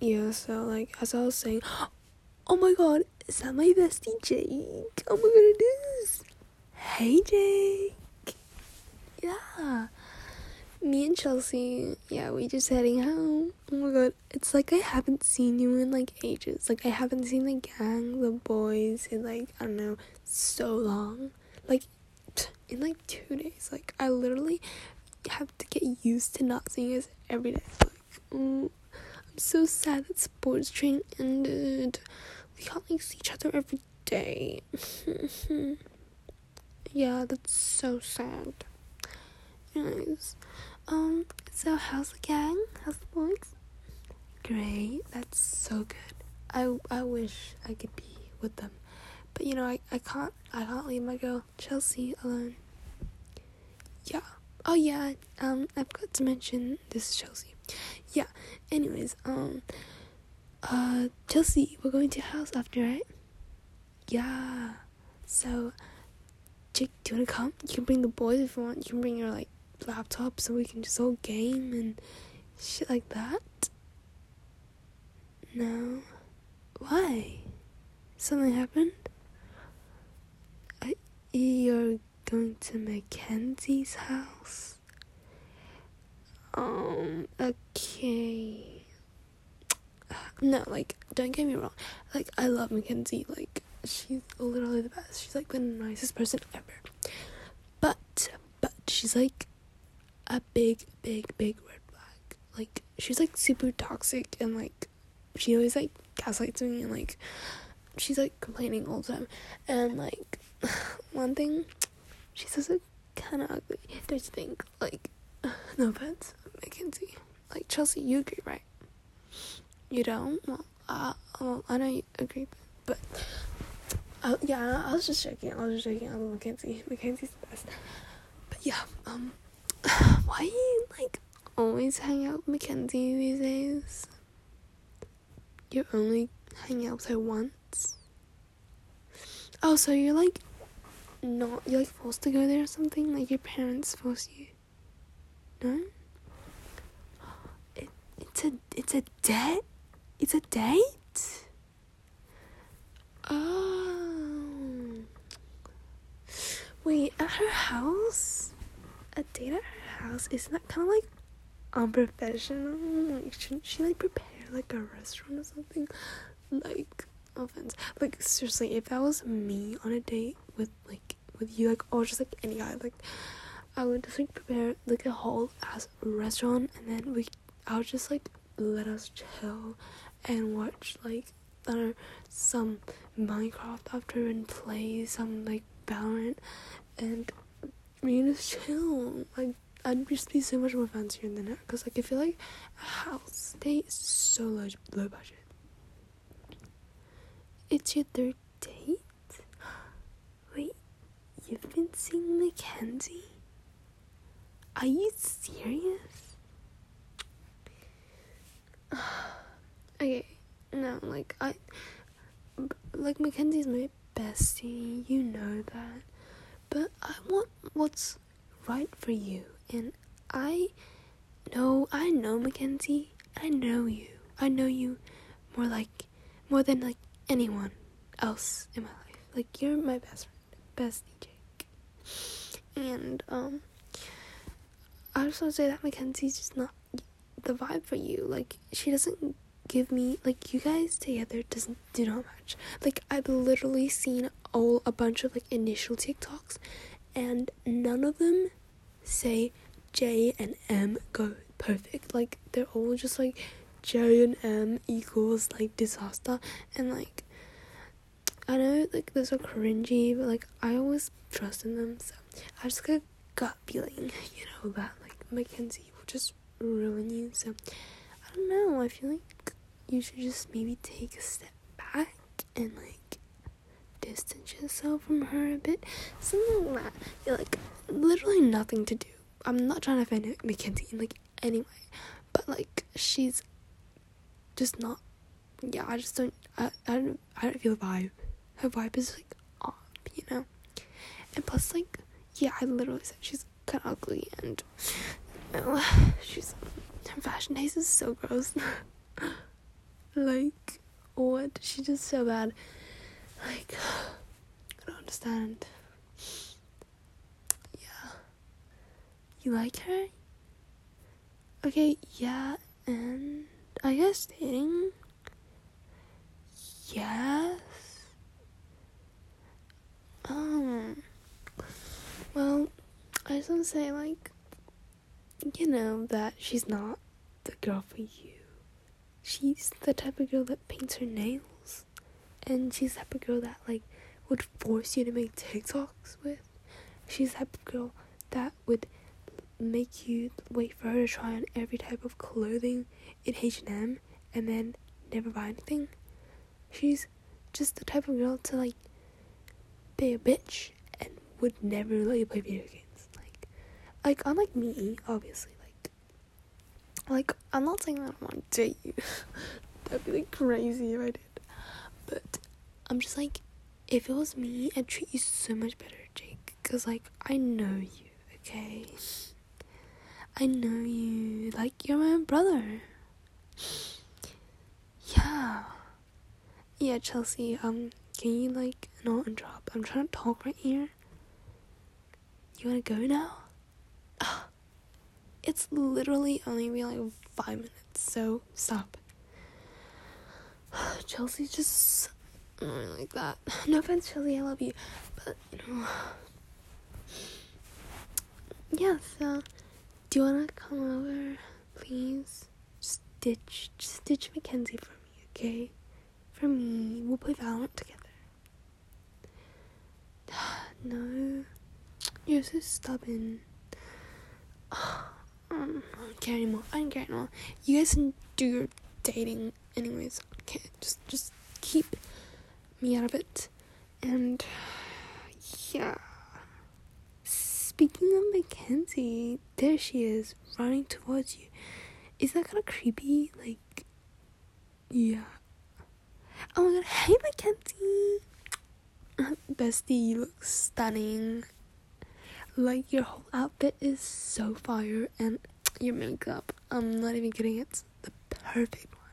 yeah, so like as I was saying, oh my god, is that my bestie Jake? Oh my god, it is. Hey Jake. Yeah. Me and Chelsea, yeah, we just heading home. Oh my god, it's like I haven't seen you in like ages. Like I haven't seen the gang, the boys in like I don't know, so long. Like in like two days. Like I literally have to get used to not seeing us every day. Like, mm, so sad that sports training ended. We can't like see each other every day. yeah, that's so sad. Anyways, um, so how's the gang? How's the boys? Great, that's so good. I I wish I could be with them. But you know, I, I can't I can't leave my girl Chelsea alone. Yeah. Oh yeah, um I forgot to mention this is Chelsea. Yeah. Anyways, um uh Chelsea, we're going to house after, right? Yeah. So Jake, do you wanna come? You can bring the boys if you want. You can bring your like laptop so we can just all game and shit like that. No. Why? Something happened? I, You're going to Mackenzie's house? Um, okay. No, like, don't get me wrong. Like, I love Mackenzie. Like, she's literally the best. She's like the nicest person ever. But, but, she's like a big, big, big red flag. Like, she's like super toxic and like, she always like gaslights me and like, she's like complaining all the time. And like, one thing, she says it kind of ugly. Don't you think? Like, no offense. Like Chelsea, you agree, right? You don't? Well, uh, well, I know you agree, but, uh, yeah, I was just joking. I was just joking. I love Mackenzie. Mackenzie's the best. But yeah, um, why you like always hang out with Mackenzie these days? You only hang out with her once. Oh, so you're like not you're like forced to go there or something? Like your parents force you? No? It, it's a it's a date? It's a date? Oh. Wait, at her house? A date at her house? Isn't that kind of like unprofessional? Like, shouldn't she like prepare like a restaurant or something? Like, offense. Like, seriously, if that was me on a date with like with you, like, or just like any guy, like, I would just like prepare like a whole ass restaurant, and then we, I would just like let us chill and watch like I don't know some Minecraft after and play some like Valorant, and we just chill. Like I'd just be so much more fancier than that because like I feel like a house date is so low low budget. It's your third date? Wait, you've been seeing Mackenzie? Are you serious? okay, no, like, I. Like, Mackenzie's my bestie, you know that. But I want what's right for you, and I know, I know Mackenzie. I know you. I know you more like, more than like anyone else in my life. Like you're my best friend, bestie Jake. And um I just want to say that Mackenzie's just not the vibe for you. Like she doesn't give me like you guys together doesn't do not match. Like I've literally seen all a bunch of like initial TikToks and none of them say J and M go perfect. Like they're all just like J and M equals like disaster and like I know like those are cringy but like I always trust in them so I just got a gut feeling, you know, that like Mackenzie will just ruin you so I don't know, I feel like you should just maybe take a step back and like distance yourself from her a bit. Something like that. You're like literally nothing to do. I'm not trying to offend Mackenzie in like any way. But like she's just not yeah, I just don't I, I don't I don't feel the vibe. Her vibe is like off, you know? And plus like yeah, I literally said she's kinda ugly and oh, she's her fashion taste is so gross. like, what? She's just so bad. Like, I don't understand. Yeah. You like her? Okay, yeah, and I guess dating? Yes. Um, well, I just want to say, like, you know, that she's not the girl for you. She's the type of girl that paints her nails. And she's the type of girl that, like, would force you to make TikToks with. She's the type of girl that would make you wait for her to try on every type of clothing in H&M and then never buy anything. She's just the type of girl to, like, be a bitch and would never let you play video games. Like, like unlike me, obviously. Like, like I'm not saying that I want to date you. That'd be like crazy if I did. But I'm just like, if it was me, I'd treat you so much better, Jake. Cause like I know you, okay. I know you like you're my brother. Yeah. Yeah, Chelsea, um, can you like not interrupt? I'm trying to talk right here. You wanna go now? It's literally only been like five minutes, so stop. Chelsea's just annoying like that. No offense, Chelsea, I love you. But you know Yeah, so do you wanna come over, please? Stitch stitch Mackenzie for me, okay? For me. We'll play Valorant together. no. You're so stubborn. I don't care anymore. I don't care anymore. You guys can do your dating anyways. Okay, just just keep me out of it. And yeah. Speaking of Mackenzie, there she is, running towards you. Is that kind of creepy? Like, yeah. Oh my god, hey Mackenzie! Bestie, you look stunning. Like, your whole outfit is so fire, and your makeup, I'm not even kidding, it's the perfect one.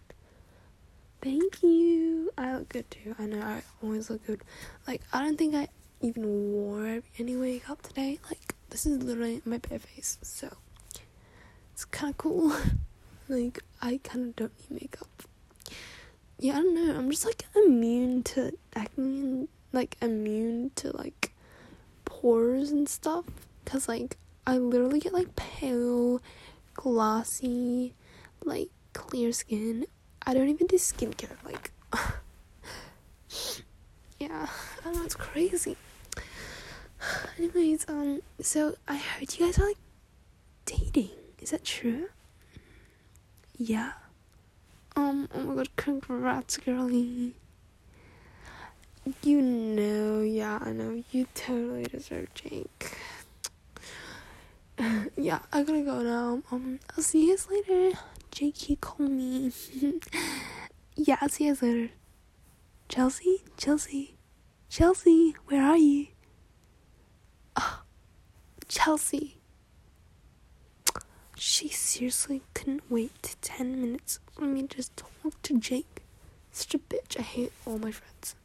Thank you. I look good too. I know I always look good. Like, I don't think I even wore any makeup today. Like, this is literally my bare face, so it's kind of cool. like, I kind of don't need makeup. Yeah, I don't know. I'm just like immune to acne and like immune to like pores and stuff because like I literally get like pale, glossy, like clear skin. I don't even do skincare. Like, yeah, I know. It's crazy. Anyways, um, so I heard you guys are like dating. Is that true? Yeah. Um. Oh my god! Congrats, girlie. You know, yeah, I know. You totally deserve Jake. yeah, I gotta go now. Um, I'll see you guys later. Jake, call me. yeah, I'll see you guys later. Chelsea, Chelsea, Chelsea, where are you? Oh, Chelsea. She seriously couldn't wait 10 minutes for me to just talk to Jake. Such a bitch. I hate all my friends.